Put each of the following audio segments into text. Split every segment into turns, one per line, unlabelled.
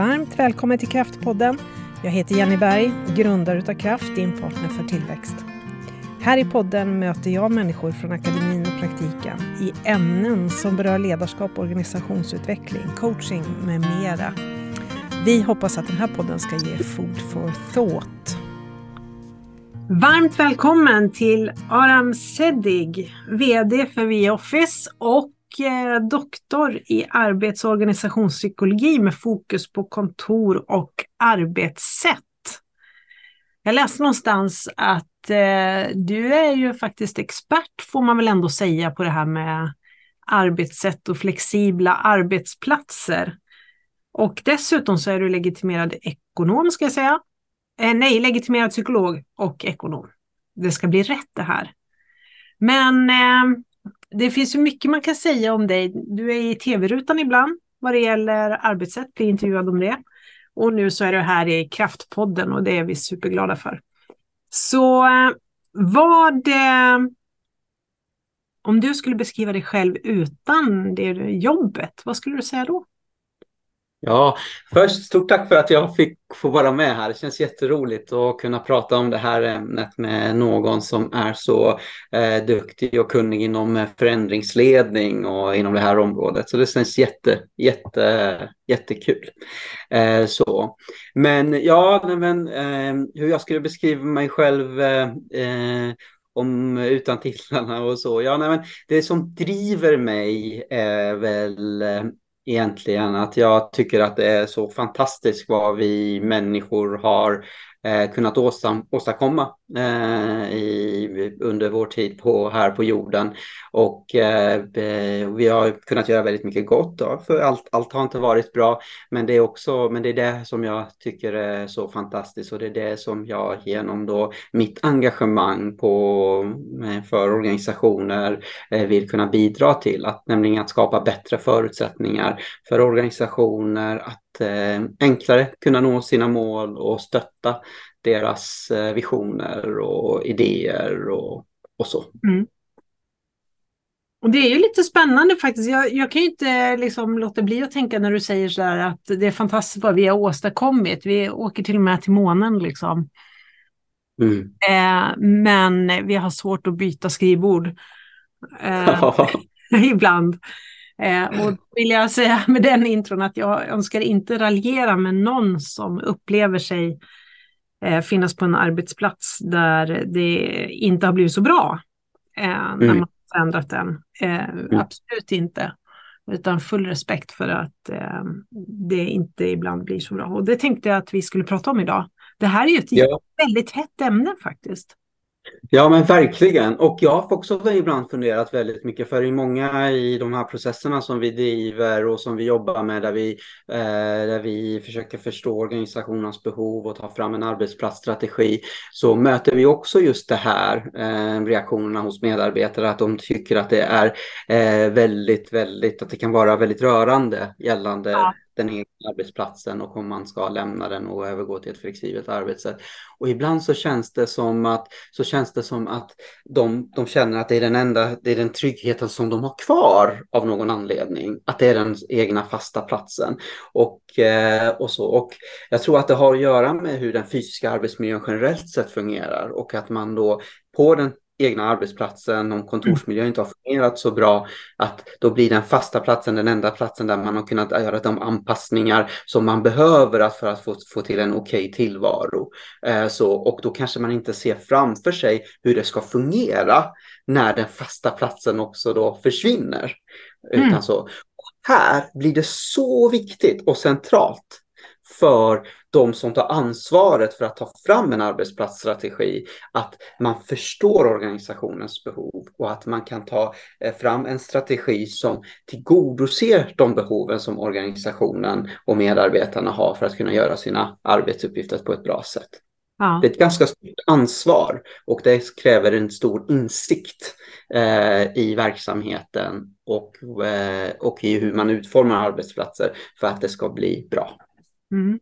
Varmt välkommen till Kraftpodden. Jag heter Jenny Berg, grundare utav Kraft, din partner för tillväxt. Här i podden möter jag människor från akademin och praktiken i ämnen som berör ledarskap, organisationsutveckling, coaching med mera. Vi hoppas att den här podden ska ge food for thought. Varmt välkommen till Aram Sedig, VD för V-Office och Eh, doktor i arbets och organisationspsykologi med fokus på kontor och arbetssätt. Jag läste någonstans att eh, du är ju faktiskt expert, får man väl ändå säga, på det här med arbetssätt och flexibla arbetsplatser. Och dessutom så är du legitimerad ekonom, ska jag säga. Eh, nej, legitimerad psykolog och ekonom. Det ska bli rätt det här. Men eh, det finns ju mycket man kan säga om dig. Du är i tv-rutan ibland vad det gäller arbetssätt, blir intervjuad om det. Och nu så är du här i Kraftpodden och det är vi superglada för. Så eh, vad... Eh, om du skulle beskriva dig själv utan det jobbet, vad skulle du säga då?
Ja, först stort tack för att jag fick få vara med här. Det känns jätteroligt att kunna prata om det här ämnet med någon som är så eh, duktig och kunnig inom eh, förändringsledning och inom det här området. Så det känns jätte, jätte, jättekul. Eh, så. Men ja, men, eh, hur jag skulle beskriva mig själv eh, eh, om utan titlarna och så. Ja, nej, men det som driver mig är väl eh, egentligen. Att jag tycker att det är så fantastiskt vad vi människor har eh, kunnat åstadkomma eh, i, under vår tid på, här på jorden. Och eh, vi har kunnat göra väldigt mycket gott, då, för allt, allt har inte varit bra. Men det är också, men det är det som jag tycker är så fantastiskt och det är det som jag genom då mitt engagemang på, eh, för organisationer eh, vill kunna bidra till. Att, nämligen att skapa bättre förutsättningar för organisationer att eh, enklare kunna nå sina mål och stötta deras eh, visioner och idéer och, och så. Mm.
Och det är ju lite spännande faktiskt. Jag, jag kan ju inte liksom låta bli att tänka när du säger så där att det är fantastiskt vad vi har åstadkommit. Vi åker till och med till månen liksom. Mm. Eh, men vi har svårt att byta skrivbord. Eh, ibland. Eh, och vill jag säga med den intron att jag önskar inte raljera med någon som upplever sig finnas på en arbetsplats där det inte har blivit så bra eh, när mm. man har förändrat den. Eh, mm. Absolut inte. Utan full respekt för att eh, det inte ibland blir så bra. Och det tänkte jag att vi skulle prata om idag. Det här är ju ett ja. väldigt hett ämne faktiskt.
Ja men verkligen. Och jag har också ibland funderat väldigt mycket för i många i de här processerna som vi driver och som vi jobbar med där vi, eh, där vi försöker förstå organisationens behov och ta fram en arbetsplatsstrategi så möter vi också just det här eh, reaktionerna hos medarbetare att de tycker att det är eh, väldigt, väldigt, att det kan vara väldigt rörande gällande ja den egna arbetsplatsen och om man ska lämna den och övergå till ett flexibelt arbetssätt. Och ibland så känns det som att, så känns det som att de, de känner att det är den enda, det är den tryggheten som de har kvar av någon anledning. Att det är den egna fasta platsen. Och, eh, och, så. och jag tror att det har att göra med hur den fysiska arbetsmiljön generellt sett fungerar och att man då på den egna arbetsplatsen, om kontorsmiljön inte har fungerat så bra, att då blir den fasta platsen den enda platsen där man har kunnat göra de anpassningar som man behöver för att få, få till en okej okay tillvaro. Eh, så, och då kanske man inte ser framför sig hur det ska fungera när den fasta platsen också då försvinner. Mm. Utan så, här blir det så viktigt och centralt för de som tar ansvaret för att ta fram en arbetsplatsstrategi, att man förstår organisationens behov och att man kan ta eh, fram en strategi som tillgodoser de behoven som organisationen och medarbetarna har för att kunna göra sina arbetsuppgifter på ett bra sätt. Ja. Det är ett ganska stort ansvar och det kräver en stor insikt eh, i verksamheten och, eh, och i hur man utformar arbetsplatser för att det ska bli bra.
Mm.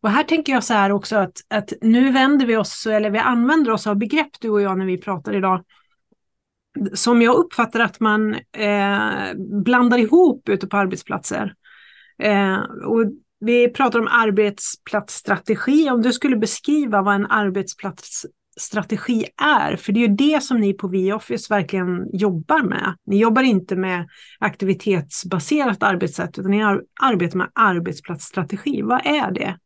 Och här tänker jag så här också att, att nu vänder vi oss, eller vi använder oss av begrepp du och jag när vi pratar idag, som jag uppfattar att man eh, blandar ihop ute på arbetsplatser. Eh, och vi pratar om arbetsplatsstrategi. Om du skulle beskriva vad en arbetsplats strategi är, för det är ju det som ni på VOffice verkligen jobbar med. Ni jobbar inte med aktivitetsbaserat arbetssätt, utan ni arbetar med arbetsplatsstrategi. Vad är det?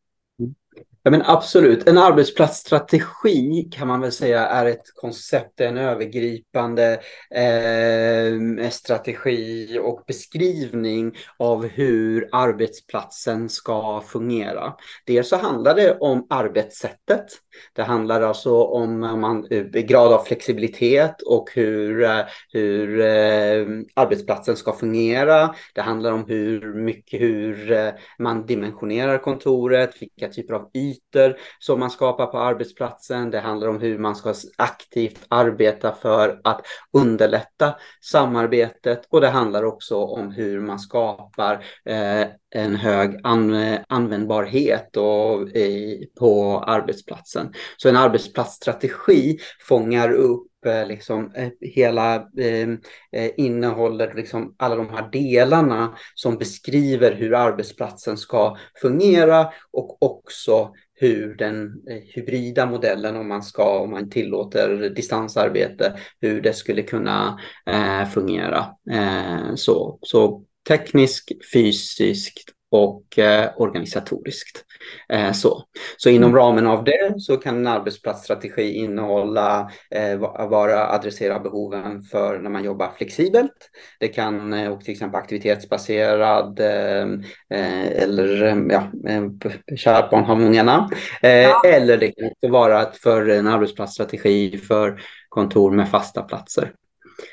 Ja, men absolut. En arbetsplatsstrategi kan man väl säga är ett koncept, en övergripande eh, strategi och beskrivning av hur arbetsplatsen ska fungera. Dels så handlar det om arbetssättet. Det handlar alltså om man, eh, grad av flexibilitet och hur, eh, hur eh, arbetsplatsen ska fungera. Det handlar om hur mycket hur eh, man dimensionerar kontoret, vilka typer av myter som man skapar på arbetsplatsen. Det handlar om hur man ska aktivt arbeta för att underlätta samarbetet och det handlar också om hur man skapar eh, en hög an användbarhet och, eh, i, på arbetsplatsen. Så en arbetsplatsstrategi fångar upp eh, liksom, eh, hela ehm, eh, innehållet, liksom alla de här delarna som beskriver hur arbetsplatsen ska fungera och också hur den eh, hybrida modellen, om man ska, om man tillåter distansarbete, hur det skulle kunna eh, fungera. Eh, så, så tekniskt, fysiskt och eh, organisatoriskt. Eh, så. så inom mm. ramen av det så kan en arbetsplatsstrategi innehålla, eh, vara adressera behoven för när man jobbar flexibelt. Det kan eh, och till exempel aktivitetsbaserad eh, eh, eller ja, kärt barn har många namn. Ja. Eller det kan också vara för en arbetsplatsstrategi för kontor med fasta platser.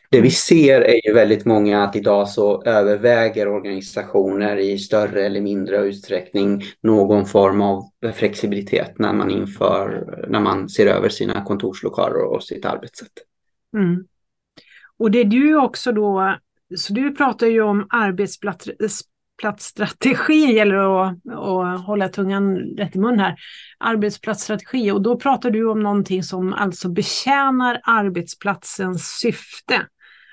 Det vi ser är ju väldigt många att idag så överväger organisationer i större eller mindre utsträckning någon form av flexibilitet när man inför, när man ser över sina kontorslokaler och sitt arbetssätt.
Mm. Och det du också då, så du pratar ju om arbetsplats arbetsplatsstrategi gäller att, att hålla tungan rätt i mun här. Arbetsplatsstrategi och då pratar du om någonting som alltså betjänar arbetsplatsens syfte.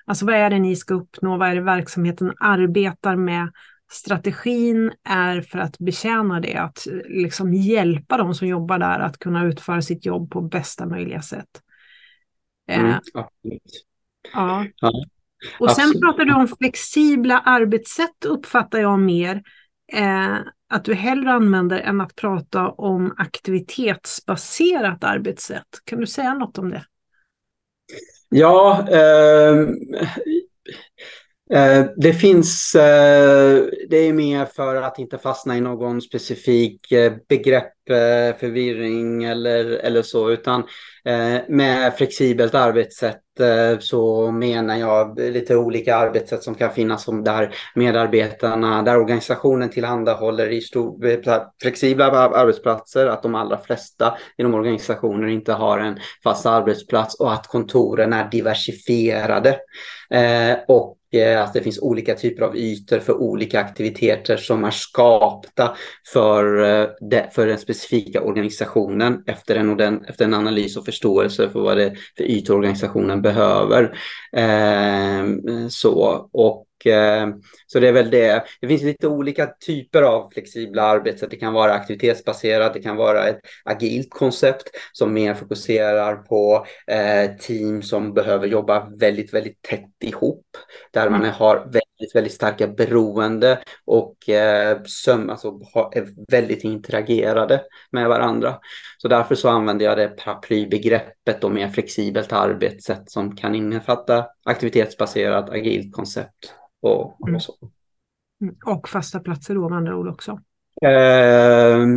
Alltså vad är det ni ska uppnå? Vad är det verksamheten arbetar med? Strategin är för att betjäna det, att liksom hjälpa de som jobbar där att kunna utföra sitt jobb på bästa möjliga sätt.
Mm, eh, ja.
ja. Och sen Absolut. pratar du om flexibla arbetssätt uppfattar jag mer. Eh, att du hellre använder än att prata om aktivitetsbaserat arbetssätt. Kan du säga något om det?
Ja, eh, eh, det finns, eh, det är mer för att inte fastna i någon specifik eh, begreppförvirring eller, eller så, utan med flexibelt arbetssätt Eh, så menar jag lite olika arbetssätt som kan finnas som där medarbetarna, där organisationen tillhandahåller i stor, eh, flexibla arbetsplatser, att de allra flesta inom organisationer inte har en fast arbetsplats och att kontoren är diversifierade. Eh, och eh, att det finns olika typer av ytor för olika aktiviteter som är skapta för, eh, för den specifika organisationen efter en, efter en analys och förståelse för vad det är för ytor organisationen behöver. Eh, så, och Eh, så det är väl det. Det finns lite olika typer av flexibla arbetssätt. Det kan vara aktivitetsbaserat, det kan vara ett agilt koncept som mer fokuserar på eh, team som behöver jobba väldigt, väldigt tätt ihop. Där man mm. har väldigt, väldigt starka beroende och eh, söm, alltså, är väldigt interagerade med varandra. Så därför så använder jag det paraplybegreppet och mer flexibelt arbetssätt som kan innefatta aktivitetsbaserat agilt koncept och, och så.
Mm. Och fasta platser då med andra ord också?
Uh,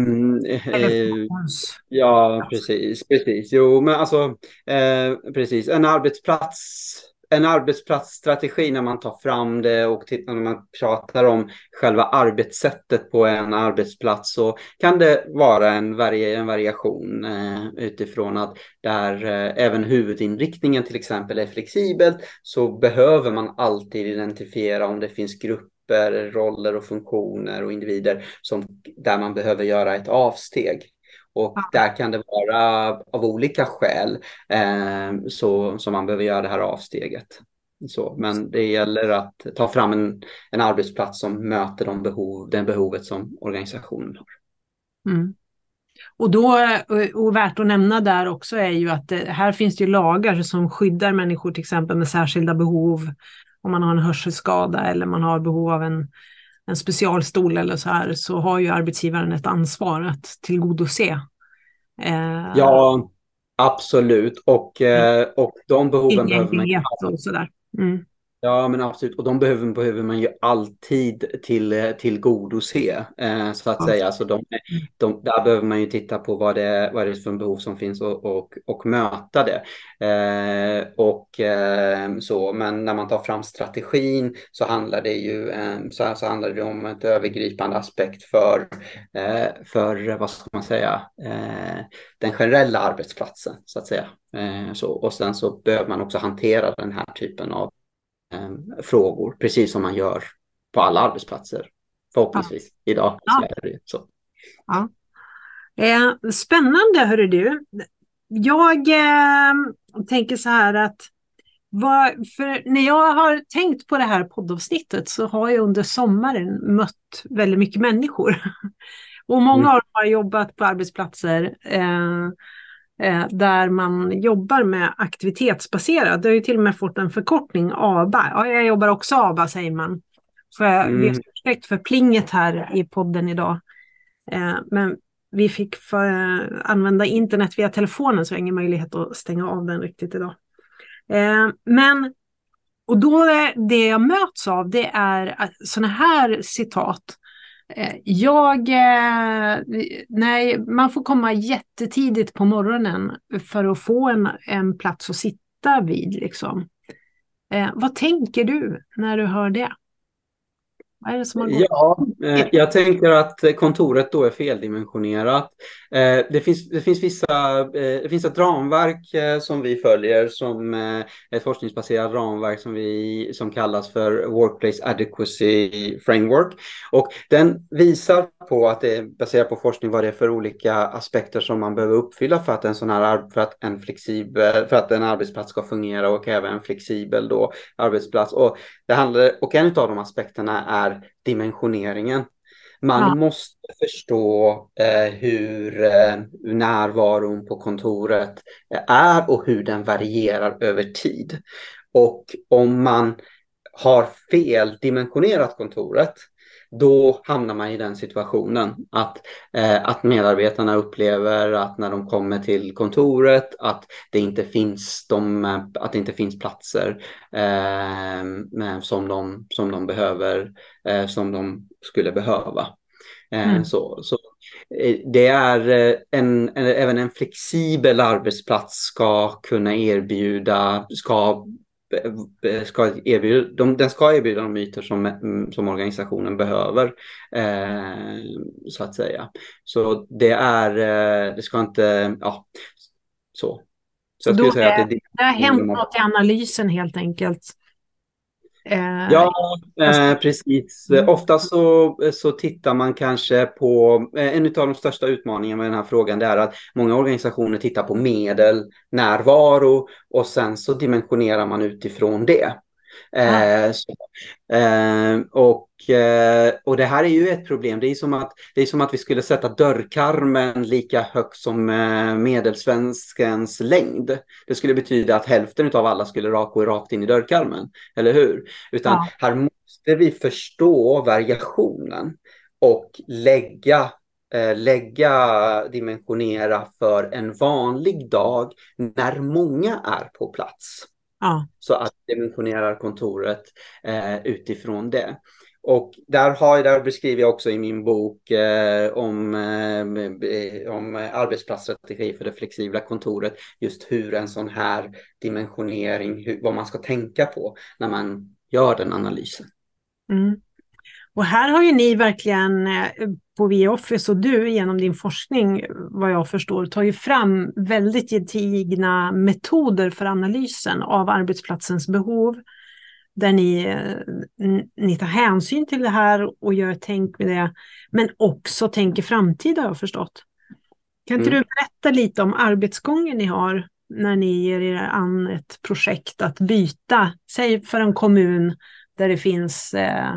ja, precis, precis. Jo, men alltså, uh, precis. En arbetsplats, en arbetsplatsstrategi när man tar fram det och tittar när man pratar om själva arbetssättet på en arbetsplats så kan det vara en, vari en variation eh, utifrån att där eh, även huvudinriktningen till exempel är flexibelt så behöver man alltid identifiera om det finns grupper grupper, roller och funktioner och individer som, där man behöver göra ett avsteg. Och ja. där kan det vara av olika skäl eh, så, som man behöver göra det här avsteget. Så, men det gäller att ta fram en, en arbetsplats som möter de behov, den behovet som organisationen har.
Mm. Och, då, och värt att nämna där också är ju att det, här finns det ju lagar som skyddar människor till exempel med särskilda behov. Om man har en hörselskada eller man har behov av en, en specialstol eller så här så har ju arbetsgivaren ett ansvar att tillgodose.
Eh, ja, absolut. Och, eh, och de behoven behöver man...
och sådär. Mm.
Ja, men absolut. Och de behöver, behöver man ju alltid till, tillgodose, eh, så att säga. Så de, de, där behöver man ju titta på vad det, vad det är för behov som finns och, och, och möta det. Eh, och eh, så, men när man tar fram strategin så handlar det ju eh, så, så handlar det om ett övergripande aspekt för, eh, för vad ska man säga, eh, den generella arbetsplatsen, så att säga. så, och sen så behöver man också hantera den här typen av eh, frågor, precis som man gör på alla arbetsplatser. Förhoppningsvis ja. idag. Ja. Så.
Ja. Eh, spännande, hörru du. Jag eh, tänker så här att vad, när jag har tänkt på det här poddavsnittet så har jag under sommaren mött väldigt mycket människor. Och många mm. av dem har jobbat på arbetsplatser eh, där man jobbar med aktivitetsbaserat. Det har ju till och med fått en förkortning, ABA. Ja, jag jobbar också ABA säger man. För jag mm. ursäkt för plinget här i podden idag. Eh, men vi fick för, använda internet via telefonen så jag har ingen möjlighet att stänga av den riktigt idag. Eh, men och då det jag möts av det är sådana här citat Eh, Eh, jag, eh, nej, man får komma jättetidigt på morgonen för att få en, en plats att sitta vid. Liksom. Eh, vad tänker du när du hör det?
Vad är det som har gått? Ja, eh, jag tänker att kontoret då är feldimensionerat. Eh, det, finns, det, finns vissa, eh, det finns ett ramverk eh, som vi följer, som eh, ett forskningsbaserat ramverk som, vi, som kallas för Workplace Adequacy Framework. Och den visar på att det är baserat på forskning vad det är för olika aspekter som man behöver uppfylla för att en sån här för att en flexibel, för att en arbetsplats ska fungera och även en flexibel då arbetsplats. Och, det handlar, och en av de aspekterna är dimensioneringen. Man ja. måste förstå eh, hur eh, närvaron på kontoret är och hur den varierar över tid. Och om man har fel dimensionerat kontoret då hamnar man i den situationen att, eh, att medarbetarna upplever att när de kommer till kontoret att det inte finns, de, att det inte finns platser eh, som, de, som de behöver, eh, som de skulle behöva. Eh, mm. Så, så eh, det är eh, en, en, även en flexibel arbetsplats ska kunna erbjuda, ska ska erbjuda, de, den ska erbjuda de myter som, som organisationen behöver. Eh, så att säga. Så det är, eh, det ska inte, ja, så.
Så jag skulle säga att det, det har hänt något i analysen helt enkelt.
Eh, ja, eh, precis. Mm. Ofta så, så tittar man kanske på, eh, en av de största utmaningarna med den här frågan det är att många organisationer tittar på medel, närvaro och sen så dimensionerar man utifrån det. Eh, så, eh, och, och det här är ju ett problem. Det är som att, det är som att vi skulle sätta dörrkarmen lika högt som eh, medelsvenskens längd. Det skulle betyda att hälften av alla skulle gå rakt in i dörrkarmen, eller hur? Utan ja. här måste vi förstå variationen och lägga eh, lägga, dimensionera för en vanlig dag när många är på plats. Ja. Så att dimensionerar kontoret eh, utifrån det. Och där, har, där beskriver jag också i min bok eh, om, eh, om arbetsplatsstrategi för det flexibla kontoret just hur en sån här dimensionering, hur, vad man ska tänka på när man gör den analysen.
Mm. Och här har ju ni verkligen eh, på på VOffice och du genom din forskning, vad jag förstår, tagit fram väldigt gedigna metoder för analysen av arbetsplatsens behov. Där ni, eh, ni tar hänsyn till det här och gör tänk med det, men också tänker framtid har jag förstått. Kan inte mm. du berätta lite om arbetsgången ni har när ni ger er an ett projekt att byta, säg för en kommun där det finns eh,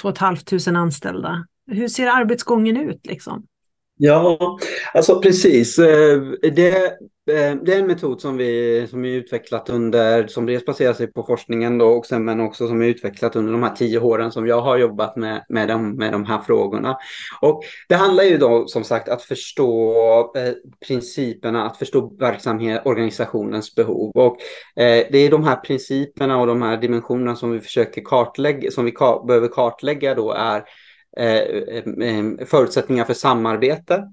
2 500 anställda. Hur ser arbetsgången ut liksom?
Ja, alltså precis. Eh, det, det är en metod som vi, som vi utvecklat under, som dels baserar sig på forskningen då, och sen, men också som är utvecklat under de här tio åren som jag har jobbat med, med, de, med de här frågorna. Och det handlar ju då som sagt att förstå eh, principerna, att förstå verksamhet, organisationens behov. Och eh, det är de här principerna och de här dimensionerna som vi försöker kartlägga, som vi ka behöver kartlägga då är Eh, eh, förutsättningar för samarbete.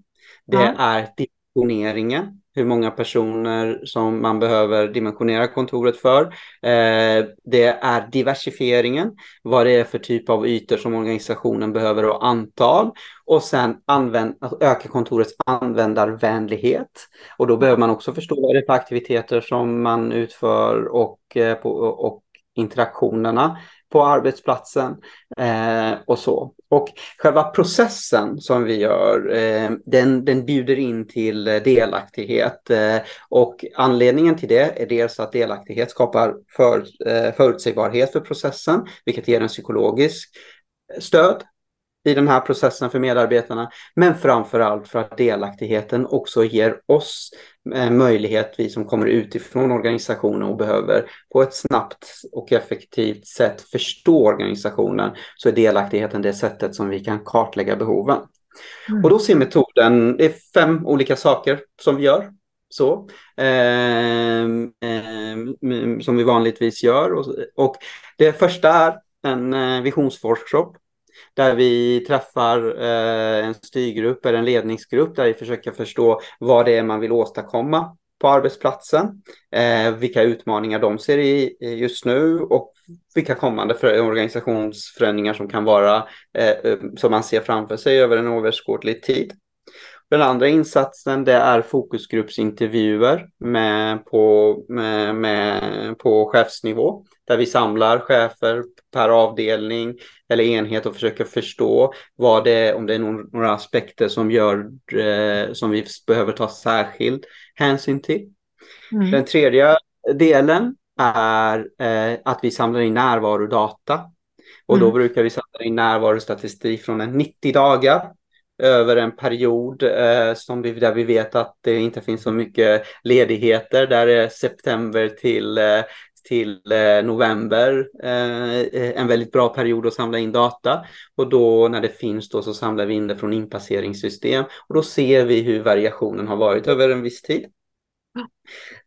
Det ja. är dimensioneringen, hur många personer som man behöver dimensionera kontoret för. Eh, det är diversifieringen, vad det är för typ av ytor som organisationen behöver och antal. Och sen använd, alltså öka kontorets användarvänlighet. Och då behöver man också förstå vad det är för aktiviteter som man utför och, eh, och interaktionerna på arbetsplatsen eh, och så. Och själva processen som vi gör, eh, den, den bjuder in till delaktighet. Eh, och anledningen till det är dels att delaktighet skapar för, eh, förutsägbarhet för processen, vilket ger en psykologisk stöd i den här processen för medarbetarna. Men framför allt för att delaktigheten också ger oss eh, möjlighet, vi som kommer utifrån organisationen och behöver på ett snabbt och effektivt sätt förstå organisationen, så är delaktigheten det sättet som vi kan kartlägga behoven. Mm. Och då ser metoden, det är fem olika saker som vi gör. Så, eh, eh, som vi vanligtvis gör. Och, och det första är en eh, visionsworkshop där vi träffar eh, en styrgrupp eller en ledningsgrupp där vi försöker förstå vad det är man vill åstadkomma på arbetsplatsen, eh, vilka utmaningar de ser i, just nu och vilka kommande för, organisationsförändringar som kan vara eh, eh, som man ser framför sig över en överskådlig tid. Den andra insatsen det är fokusgruppsintervjuer med på, med, med, på chefsnivå där vi samlar chefer per avdelning eller enhet och försöker förstå vad det är, om det är några aspekter som gör eh, som vi behöver ta särskild hänsyn till. Mm. Den tredje delen är eh, att vi samlar in närvarodata och då mm. brukar vi samla in närvarostatistik från en 90 dagar över en period eh, som vi, där vi vet att det inte finns så mycket ledigheter. Där är september till, eh, till eh, november eh, en väldigt bra period att samla in data. Och då när det finns då så samlar vi in det från inpasseringssystem och då ser vi hur variationen har varit över en viss tid.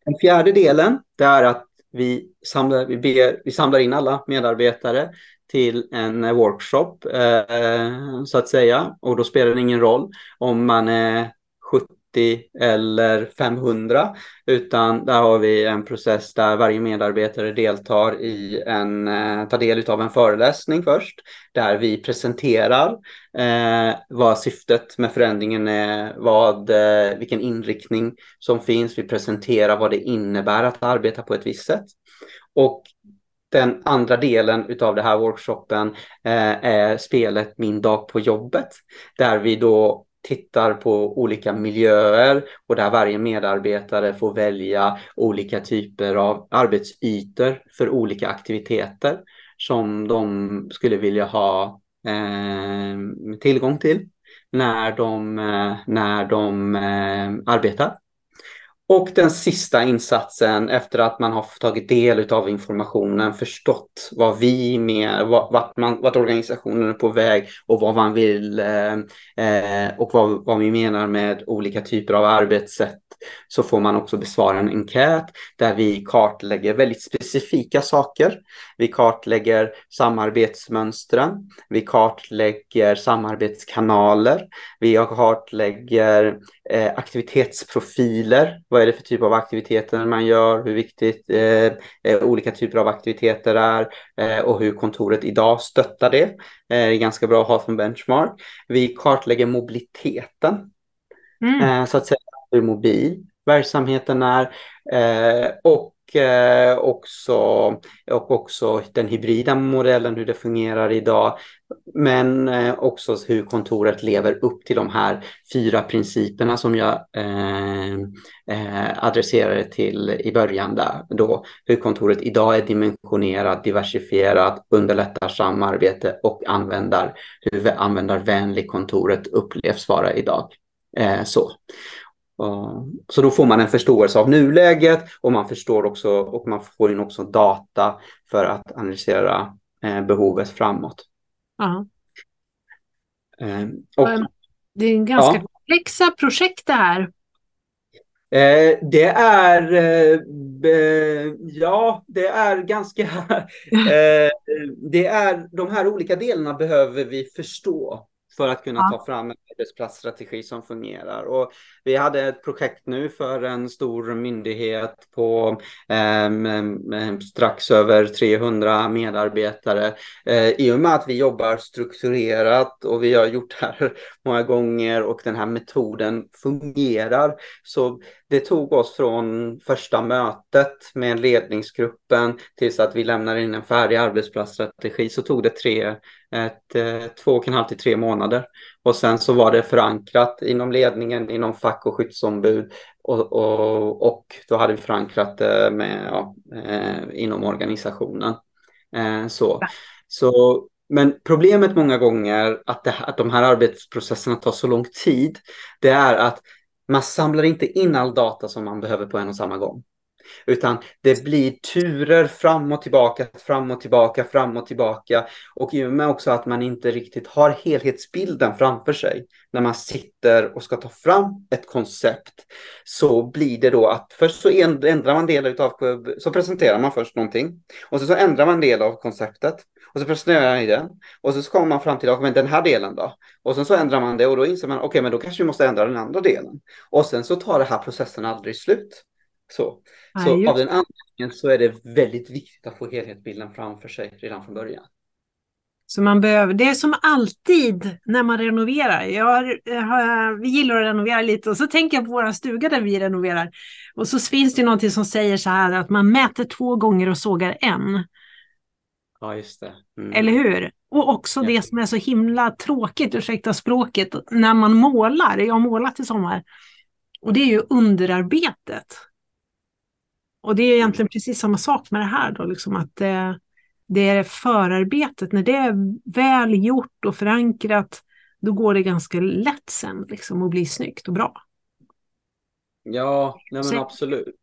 Den fjärde delen det är att vi samlar, vi, ber, vi samlar in alla medarbetare till en eh, workshop eh, så att säga. Och då spelar det ingen roll om man är 70 eller 500 utan där har vi en process där varje medarbetare deltar i en, eh, tar del av en föreläsning först där vi presenterar eh, vad syftet med förändringen är, vad, eh, vilken inriktning som finns. Vi presenterar vad det innebär att arbeta på ett visst sätt. Och den andra delen av det här workshopen eh, är spelet Min dag på jobbet. Där vi då tittar på olika miljöer och där varje medarbetare får välja olika typer av arbetsytor för olika aktiviteter som de skulle vilja ha eh, tillgång till när de, eh, när de eh, arbetar. Och den sista insatsen efter att man har tagit del av informationen, förstått vad vi mer, vart, man, vart organisationen är på väg och vad man vill eh, eh, och vad, vad vi menar med olika typer av arbetssätt så får man också besvara en enkät där vi kartlägger väldigt specifika saker. Vi kartlägger samarbetsmönstren, vi kartlägger samarbetskanaler, vi kartlägger eh, aktivitetsprofiler. Vad är det för typ av aktiviteter man gör? Hur viktigt eh, eh olika typer av aktiviteter är eh, och hur kontoret idag stöttar det. Eh, det är ganska bra att ha som benchmark. Vi kartlägger mobiliteten. Mm. Eh, så att säga hur mobil verksamheten är och Eh, också, och också den hybrida modellen, hur det fungerar idag. men eh, också hur kontoret lever upp till de här fyra principerna som jag eh, eh, adresserade till i början där. Då, hur kontoret idag är dimensionerat, diversifierat, underlättar samarbete och användar, hur användarvänlig kontoret upplevs vara idag. Eh, så. Så då får man en förståelse av nuläget och man förstår också och man får in också data för att analysera eh, behovet framåt.
Ja. Eh, och, det är en ganska ja. komplexa projekt det här.
Eh, det är, eh, ja, det är ganska, eh, det är, de här olika delarna behöver vi förstå för att kunna ja. ta fram en arbetsplatsstrategi som fungerar. Och vi hade ett projekt nu för en stor myndighet på eh, strax över 300 medarbetare. Eh, I och med att vi jobbar strukturerat och vi har gjort det här många gånger och den här metoden fungerar. Så det tog oss från första mötet med ledningsgruppen tills att vi lämnar in en färdig arbetsplatsstrategi så tog det tre ett, eh, två och en halv till tre månader. Och sen så var det förankrat inom ledningen, inom fack och skyddsombud och, och, och då hade vi förankrat det med, ja, eh, inom organisationen. Eh, så. så, men problemet många gånger att, det, att de här arbetsprocesserna tar så lång tid, det är att man samlar inte in all data som man behöver på en och samma gång. Utan det blir turer fram och tillbaka, fram och tillbaka, fram och tillbaka. Och i och med också att man inte riktigt har helhetsbilden framför sig när man sitter och ska ta fram ett koncept så blir det då att först så ändrar man delar av, så presenterar man först någonting. Och så, så ändrar man del av konceptet. Och så presenterar man den och så kommer man fram till men den här delen då? Och sen så ändrar man det. Och då inser man okej okay, men då kanske vi måste ändra den andra delen. Och sen så tar det här processen aldrig slut. Så, så av den anledningen så är det väldigt viktigt att få helhetsbilden framför sig redan från början.
Så man behöver, det är som alltid när man renoverar. Jag, jag, vi gillar att renovera lite och så tänker jag på våra stuga där vi renoverar. Och så finns det någonting som säger så här att man mäter två gånger och sågar en.
Ja, just det.
Mm. Eller hur? Och också ja. det som är så himla tråkigt, ursäkta språket, när man målar. Jag har målat i sommar. Och det är ju underarbetet. Och det är egentligen precis samma sak med det här då, liksom att det, det är förarbetet, när det är väl gjort och förankrat, då går det ganska lätt sen liksom att bli snyggt och bra.
Ja, nej men absolut.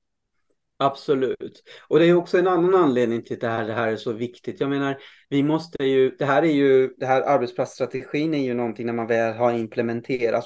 Absolut. Och det är också en annan anledning till att det här, det här är så viktigt. Jag menar, vi måste ju, det här är ju, det här arbetsplatsstrategin är ju någonting när man väl har implementerat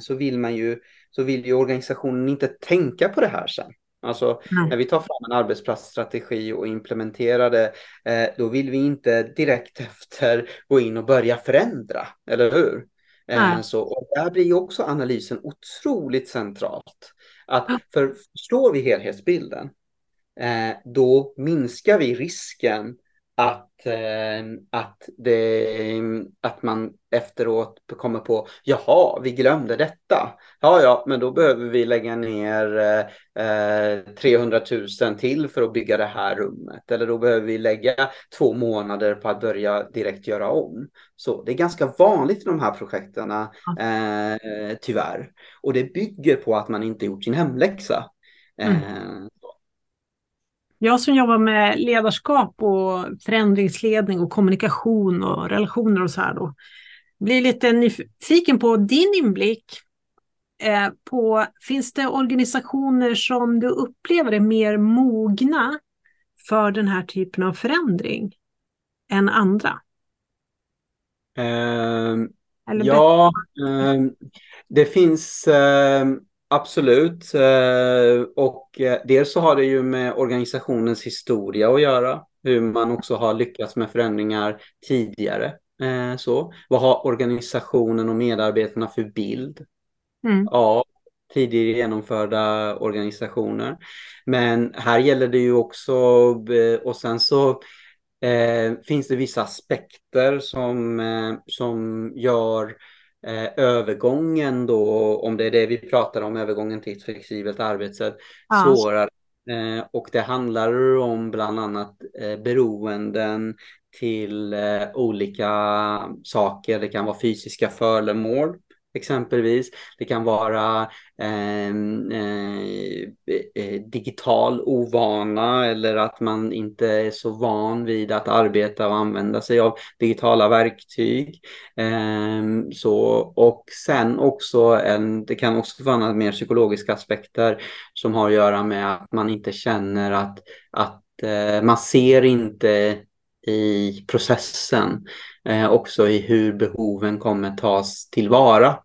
så vill man ju, så vill ju organisationen inte tänka på det här sen. Alltså mm. när vi tar fram en arbetsplatsstrategi och implementerar det, eh, då vill vi inte direkt efter gå in och börja förändra, eller hur? Eh, så, och där blir ju också analysen otroligt centralt. Att för, förstår vi helhetsbilden, eh, då minskar vi risken att, eh, att, det, att man efteråt kommer på, jaha, vi glömde detta. Ja, ja, men då behöver vi lägga ner eh, 300 000 till för att bygga det här rummet. Eller då behöver vi lägga två månader på att börja direkt göra om. Så det är ganska vanligt i de här projekten, eh, tyvärr. Och det bygger på att man inte gjort sin hemläxa. Mm. Eh,
jag som jobbar med ledarskap och förändringsledning och kommunikation och relationer och så här då, blir lite nyfiken på din inblick eh, på, finns det organisationer som du upplever är mer mogna för den här typen av förändring än andra?
Uh, ja, uh, det finns uh, Absolut. Eh, och eh, dels så har det ju med organisationens historia att göra. Hur man också har lyckats med förändringar tidigare. Eh, så. Vad har organisationen och medarbetarna för bild mm. av tidigare genomförda organisationer? Men här gäller det ju också, och sen så eh, finns det vissa aspekter som, eh, som gör eh, övergången då, om det är det vi pratar om, övergången till ett flexibelt arbetssätt, ja. svårare Eh, och det handlar om bland annat eh, beroenden till olika saker. Det kan vara fysiska föremål exempelvis. Det kan vara ehm, eh, eh, digital ovana eller att man inte är så van vid att arbeta och använda sig av digitala verktyg. Eh, så, och sen också, en, det kan också vara mer psykologiska aspekter som har att göra med att man inte känner att, att eh, man ser inte i processen, eh, också i hur behoven kommer tas tillvara.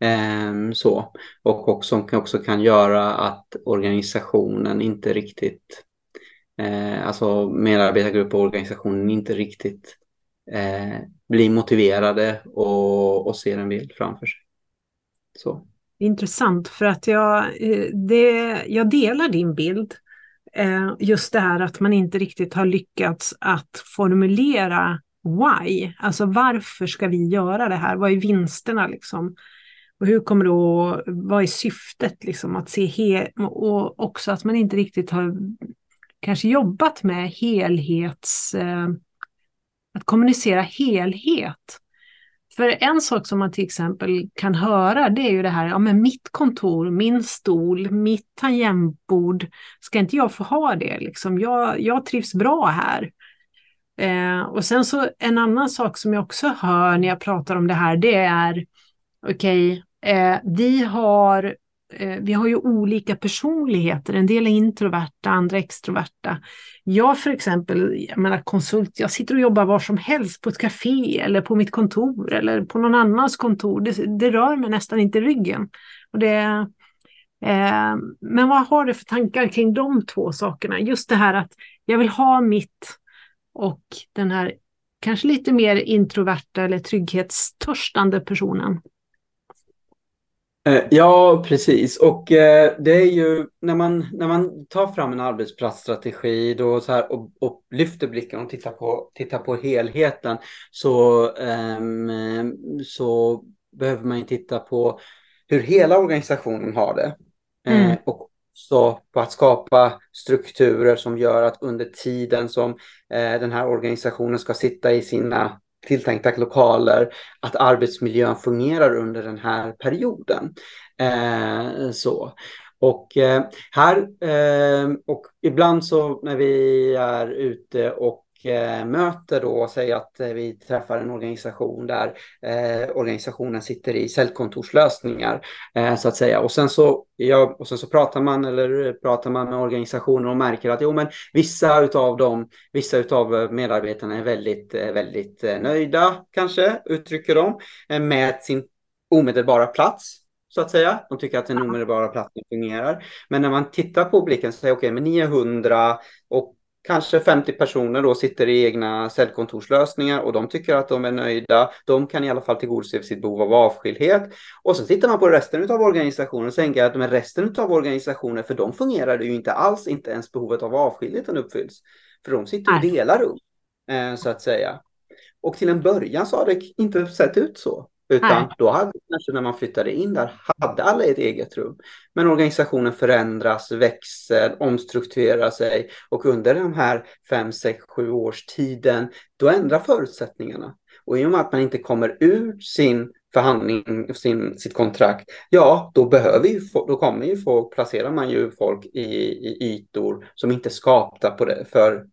Eh, så. Och också, också kan göra att organisationen inte riktigt, eh, alltså medarbetargrupp och organisationen inte riktigt eh, blir motiverade och, och ser en bild framför sig. Så.
Intressant, för att jag, eh, det, jag delar din bild Eh, just det här att man inte riktigt har lyckats att formulera why, alltså varför ska vi göra det här? Vad är vinsterna liksom? Och hur kommer det att, vad är syftet liksom att se he och också att man inte riktigt har kanske jobbat med helhets, eh, att kommunicera helhet. För en sak som man till exempel kan höra det är ju det här, ja men mitt kontor, min stol, mitt tangentbord, ska inte jag få ha det liksom? Jag, jag trivs bra här. Eh, och sen så en annan sak som jag också hör när jag pratar om det här, det är okej, okay, eh, vi har Eh, vi har ju olika personligheter. En del är introverta, andra extroverta. Jag för exempel, jag menar konsult, jag sitter och jobbar var som helst på ett café eller på mitt kontor eller på någon annans kontor. Det, det rör mig nästan inte i ryggen. Och det, eh, men vad har du för tankar kring de två sakerna? Just det här att jag vill ha mitt och den här kanske lite mer introverta eller trygghetstörstande personen.
Eh, ja, precis. Och eh, det är ju när man, när man tar fram en arbetsplatsstrategi då så här, och, och lyfter blicken och tittar på, tittar på helheten så, eh, så behöver man ju titta på hur hela organisationen har det. Eh, mm. och också på att skapa strukturer som gör att under tiden som eh, den här organisationen ska sitta i sina tilltänkta lokaler, att arbetsmiljön fungerar under den här perioden. Eh, så. Och eh, här, eh, och ibland så när vi är ute och möte eh, möter då, säg att eh, vi träffar en organisation där eh, organisationen sitter i säljkontorslösningar, eh, så att säga. Och sen så, ja, och sen så pratar man eller pratar man med organisationer och märker att jo, men vissa utav dem, vissa utav eh, medarbetarna är väldigt, väldigt nöjda kanske uttrycker de med sin omedelbara plats så att säga. De tycker att den omedelbara platsen fungerar. Men när man tittar på blicken så säger okej, okay, men 900 och kanske 50 personer då sitter i egna cellkontorslösningar och de tycker att de är nöjda. De kan i alla fall tillgodose sitt behov av avskildhet. Och så tittar man på resten av organisationen och tänker att med resten av organisationen, för de fungerar det ju inte alls, inte ens behovet av avskildheten uppfylls. För de sitter och delar rum, eh, så att säga. Och till en början så har det inte sett ut så. Utan Nej. då hade kanske när man flyttade in där, hade alla ett eget rum. Men organisationen förändras, växer, omstrukturerar sig och under de här fem, sex, sju års tiden, då ändrar förutsättningarna. Och i och med att man inte kommer ur sin förhandling, sin, sitt kontrakt, ja, då behöver ju, då kommer ju folk, placerar man ju folk i, i ytor som inte är skapta på det, för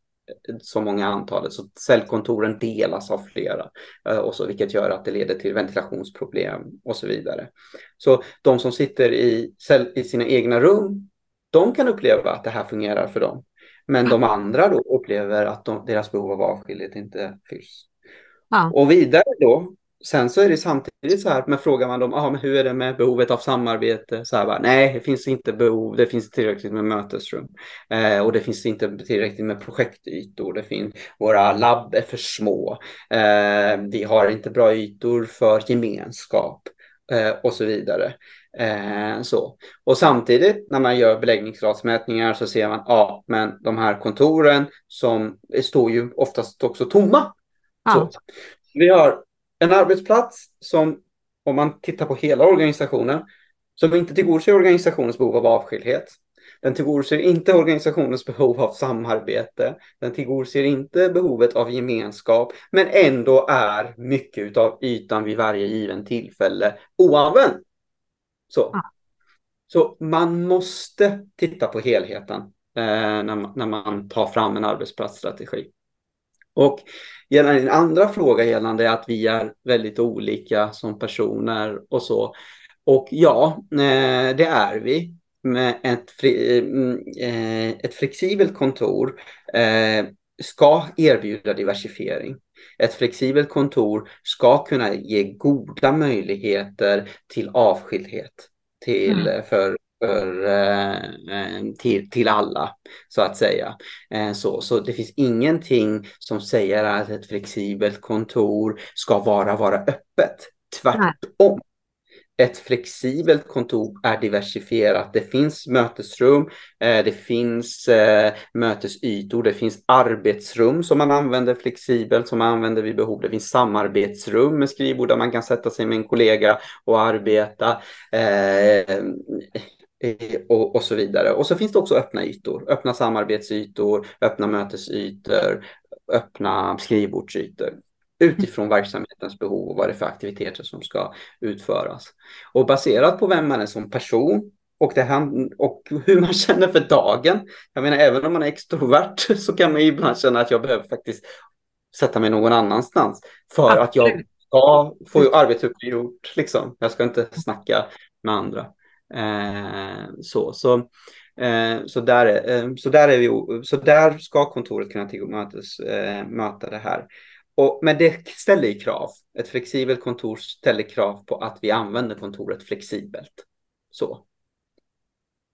så många antalet, så cellkontoren delas av flera, eh, och så, vilket gör att det leder till ventilationsproblem och så vidare. Så de som sitter i, cell, i sina egna rum, de kan uppleva att det här fungerar för dem. Men de andra då upplever att de, deras behov av avskildhet inte fylls. Ja. Och vidare då sen så är det samtidigt så här, men frågar man dem, ah, men hur är det med behovet av samarbete? Så här bara, nej, det finns inte behov, det finns tillräckligt med mötesrum. Eh, och det finns inte tillräckligt med projektytor, det finns, våra labb är för små. Eh, vi har inte bra ytor för gemenskap eh, och så vidare. Eh, så. Och samtidigt när man gör beläggningsgradsmätningar så ser man, ja, men de här kontoren som står ju oftast också tomma. Ja. Så. Vi har en arbetsplats som, om man tittar på hela organisationen, som inte tillgodoser organisationens behov av avskildhet. Den tillgodoser inte organisationens behov av samarbete. Den tillgodoser inte behovet av gemenskap, men ändå är mycket av ytan vid varje given tillfälle oanvänd. Så. Ja. Så man måste titta på helheten eh, när, man, när man tar fram en arbetsplatsstrategi. Och gällande din andra fråga gällande att vi är väldigt olika som personer och så. Och ja, eh, det är vi. Med ett, fri, eh, ett flexibelt kontor eh, ska erbjuda diversifiering. Ett flexibelt kontor ska kunna ge goda möjligheter till avskildhet till, mm. för, för, till, till alla, så att säga. Så, så det finns ingenting som säger att ett flexibelt kontor ska vara, vara öppet. Tvärtom ett flexibelt kontor är diversifierat. Det finns mötesrum, eh, det finns eh, mötesytor, det finns arbetsrum som man använder flexibelt, som man använder vid behov. Det finns samarbetsrum med skrivbord där man kan sätta sig med en kollega och arbeta. Och, och, så vidare. Och så finns det också öppna ytor, öppna samarbetsytor, öppna mötesytor, öppna skrivbordsytor utifrån verksamhetens behov och vad det är för aktiviteter som ska utföras. Och baserat på vem man är som person och, det här, och hur man känner för dagen. Jag menar, även om man är extrovert så kan man ibland känna att jag behöver faktiskt sätta mig någon annanstans för Absolut. att jag ska få arbetet gjort. Liksom. Jag ska inte snacka med andra. Eh, så, så, eh, så, där är, eh, så, där är vi, så där ska kontoret kunna tillmötes, möta det här. Och, men det ställer ju krav. Ett flexibelt kontor ställer krav på att vi använder kontoret flexibelt. Så.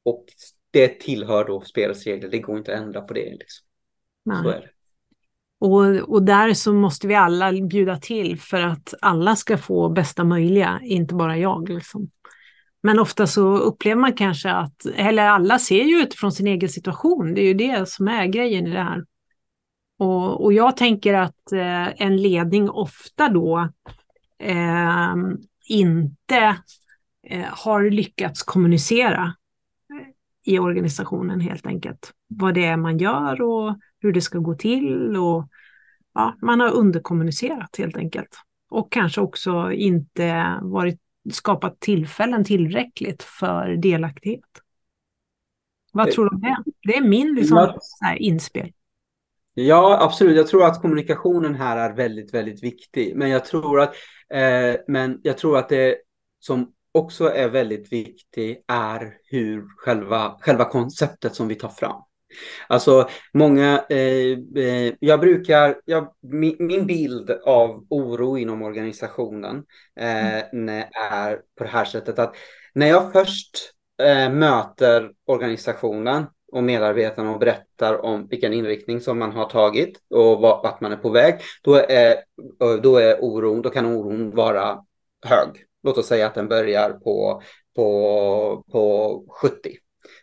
Och det tillhör då spelets regler. Det går inte att ändra på det. Liksom. Så är det.
Och, och där så måste vi alla bjuda till för att alla ska få bästa möjliga, inte bara jag. Liksom. Men ofta så upplever man kanske att, eller alla ser ju utifrån sin egen situation, det är ju det som är grejen i det här. Och, och jag tänker att eh, en ledning ofta då eh, inte eh, har lyckats kommunicera i organisationen helt enkelt. Vad det är man gör och hur det ska gå till. Och, ja, man har underkommunicerat helt enkelt. Och kanske också inte varit, skapat tillfällen tillräckligt för delaktighet. Vad tror du om det? Det är min liksom, inspel.
Ja, absolut. Jag tror att kommunikationen här är väldigt, väldigt viktig. Men jag tror att, eh, men jag tror att det som också är väldigt viktigt är hur själva, själva konceptet som vi tar fram. Alltså många, eh, eh, jag brukar, jag, min, min, bild av oro inom organisationen eh, mm. är på det här sättet att när jag först eh, möter organisationen och medarbetarna och berättar om vilken inriktning som man har tagit och vart man är på väg, då är, då är oron, då kan oron vara hög. Låt oss säga att den börjar på, på, på 70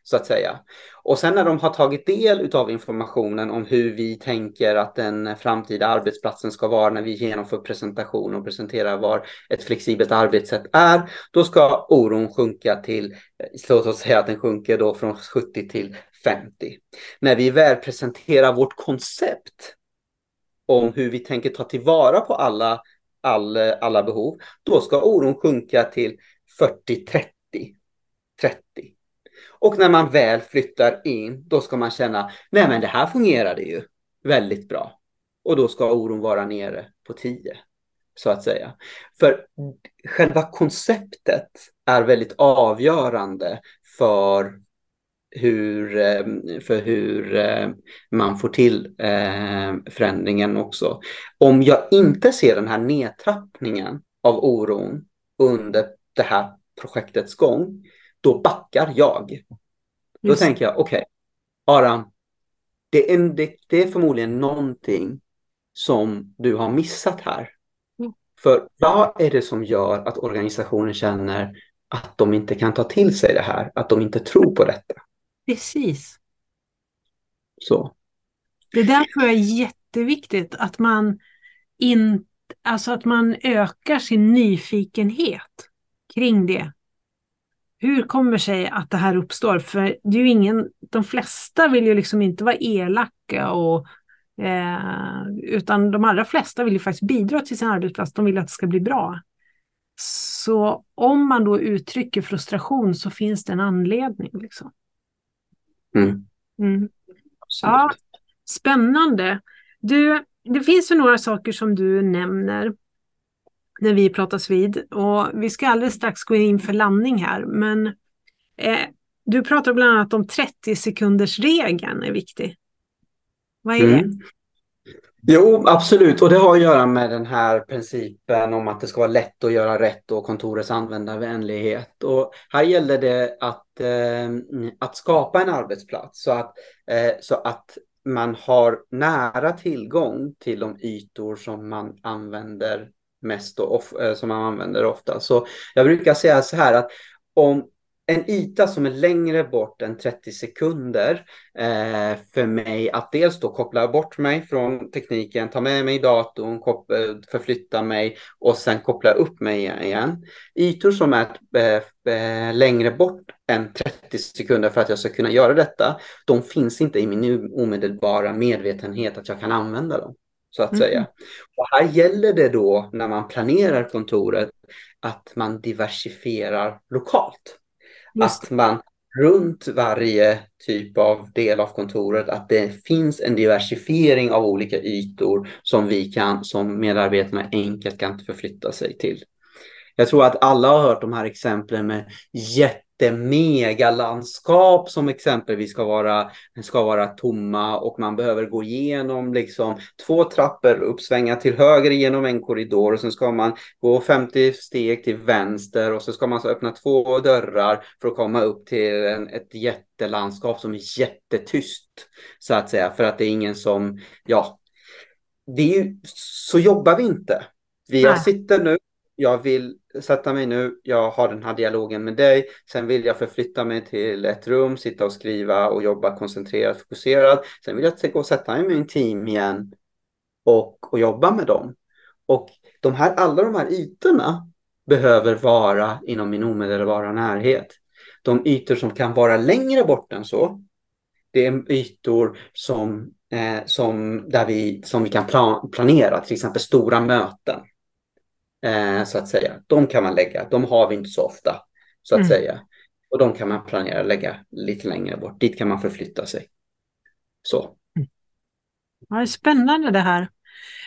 så att säga. Och sen när de har tagit del av informationen om hur vi tänker att den framtida arbetsplatsen ska vara när vi genomför presentation och presenterar vad ett flexibelt arbetssätt är, då ska oron sjunka till, låt oss säga att den sjunker då från 70 till 50. När vi väl presenterar vårt koncept om hur vi tänker ta tillvara på alla, all, alla behov, då ska oron sjunka till 40-30. 30. Och när man väl flyttar in, då ska man känna, nej men det här fungerade ju väldigt bra. Och då ska oron vara nere på 10, så att säga. För själva konceptet är väldigt avgörande för hur, eh, för hur eh, man får till eh, förändringen också. Om jag inte ser den här nedtrappningen av oron under det här projektets gång, då backar jag. Då Just. tänker jag, okej, okay, Aram, det är, det, det är förmodligen någonting som du har missat här. Mm. För vad är det som gör att organisationen känner att de inte kan ta till sig det här, att de inte tror på detta?
Precis.
Så.
Det där tror jag är jätteviktigt, att man, in, alltså att man ökar sin nyfikenhet kring det. Hur kommer sig att det här uppstår? För det är ju ingen, de flesta vill ju liksom inte vara elaka och eh, utan de allra flesta vill ju faktiskt bidra till sin arbetsplats. De vill att det ska bli bra. Så om man då uttrycker frustration så finns det en anledning. Liksom.
Mm.
Mm. Ja, spännande. Du, det finns ju några saker som du nämner när vi pratas vid och vi ska alldeles strax gå in för landning här. Men eh, du pratar bland annat om 30 sekunders regeln är viktig. Vad är mm. det?
Jo, absolut. Och det har att göra med den här principen om att det ska vara lätt att göra rätt och kontorets användarvänlighet. Och här gäller det att, eh, att skapa en arbetsplats så att, eh, så att man har nära tillgång till de ytor som man använder mest och eh, som man använder ofta. Så jag brukar säga så här att om en yta som är längre bort än 30 sekunder eh, för mig att dels då koppla bort mig från tekniken, ta med mig datorn, eh, förflytta mig och sen koppla upp mig igen. Ytor som är eh, eh längre bort än 30 sekunder för att jag ska kunna göra detta, de finns inte i min omedelbara medvetenhet att jag kan använda dem. Så att mm. säga. Och här gäller det då när man planerar kontoret att man diversifierar lokalt. Just. Att man runt varje typ av del av kontoret att det finns en diversifiering av olika ytor som vi kan som medarbetarna enkelt kan förflytta sig till. Jag tror att alla har hört de här exemplen med jätte jättemegalandskap som exempelvis ska vara, ska vara tomma och man behöver gå igenom liksom två trappor upp, svänga till höger genom en korridor och sen ska man gå 50 steg till vänster och så ska man så öppna två dörrar för att komma upp till en, ett jättelandskap som är jättetyst så att säga för att det är ingen som, ja, det är så jobbar vi inte. Vi jag sitter nu jag vill sätta mig nu, jag har den här dialogen med dig, sen vill jag förflytta mig till ett rum, sitta och skriva och jobba koncentrerat, fokuserat. Sen vill jag gå och sätta mig med min team igen och, och jobba med dem. Och de här, alla de här ytorna behöver vara inom min omedelbara närhet. De ytor som kan vara längre bort än så, det är ytor som, eh, som, där vi, som vi kan plan, planera, till exempel stora möten eh, så att säga. De kan man lägga, de har vi inte så ofta så att mm. säga. Och de kan man planera att lägga lite längre bort. Dit kan man förflytta sig. Så.
Mm. Ja, det är spännande det här.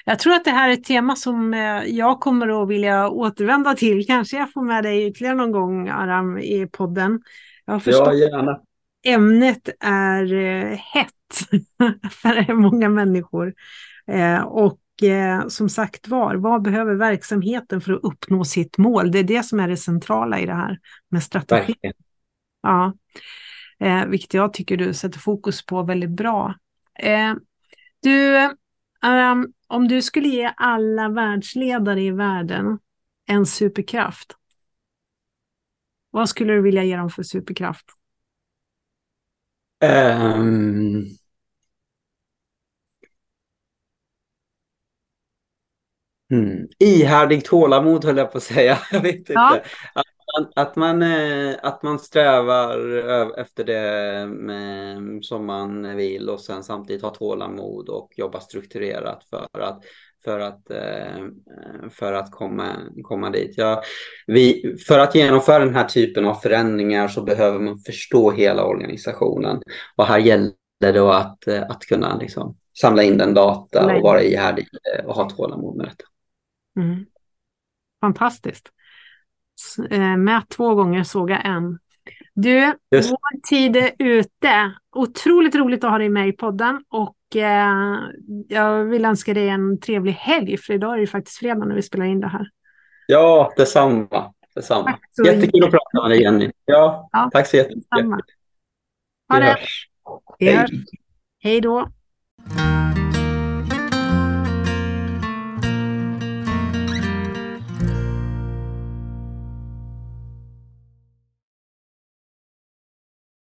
Jag tror att det här är ett tema som eh, jag kommer att vilja återvända till. Kanske jag får med dig ytterligare någon gång, Aram, i podden. Jag har förstått
ja, gärna.
ämnet är eh, hett för många människor. Eh, och eh, som sagt var, vad behöver verksamheten för att uppnå sitt mål? Det är det som är det centrala i det här med strategi. Ja, eh, vilket jag tycker du sätter fokus på väldigt bra. Eh, du, um, om du skulle ge alla världsledare i världen en superkraft, vad skulle du vilja ge dem för superkraft?
Um, Mm. Ihärdigt tålamod höll jag på att säga. Jag vet ja. inte. Att man, att, man, eh, att man strävar efter det som man vill och sen samtidigt ha tålamod och jobba strukturerat för att, för att, eh, för att komma, komma dit. Ja, vi, för att genomföra den här typen av förändringar så behöver man förstå hela organisationen. Och här gäller det att, att kunna liksom samla in den data och vara ihärdig och ha tålamod med detta.
Mm. Fantastiskt. Eh, mät två gånger, såga en. Du, yes. vår tid är ute. Otroligt roligt att ha dig med i podden och eh, jag vill önska dig en trevlig helg för idag är det faktiskt fredag när vi spelar in det här.
Ja, detsamma. detsamma. Jättekul att prata med dig Jenny. Ja, ja tack så jättemycket.
Ha det. Vi hörs. Hej. Hej då.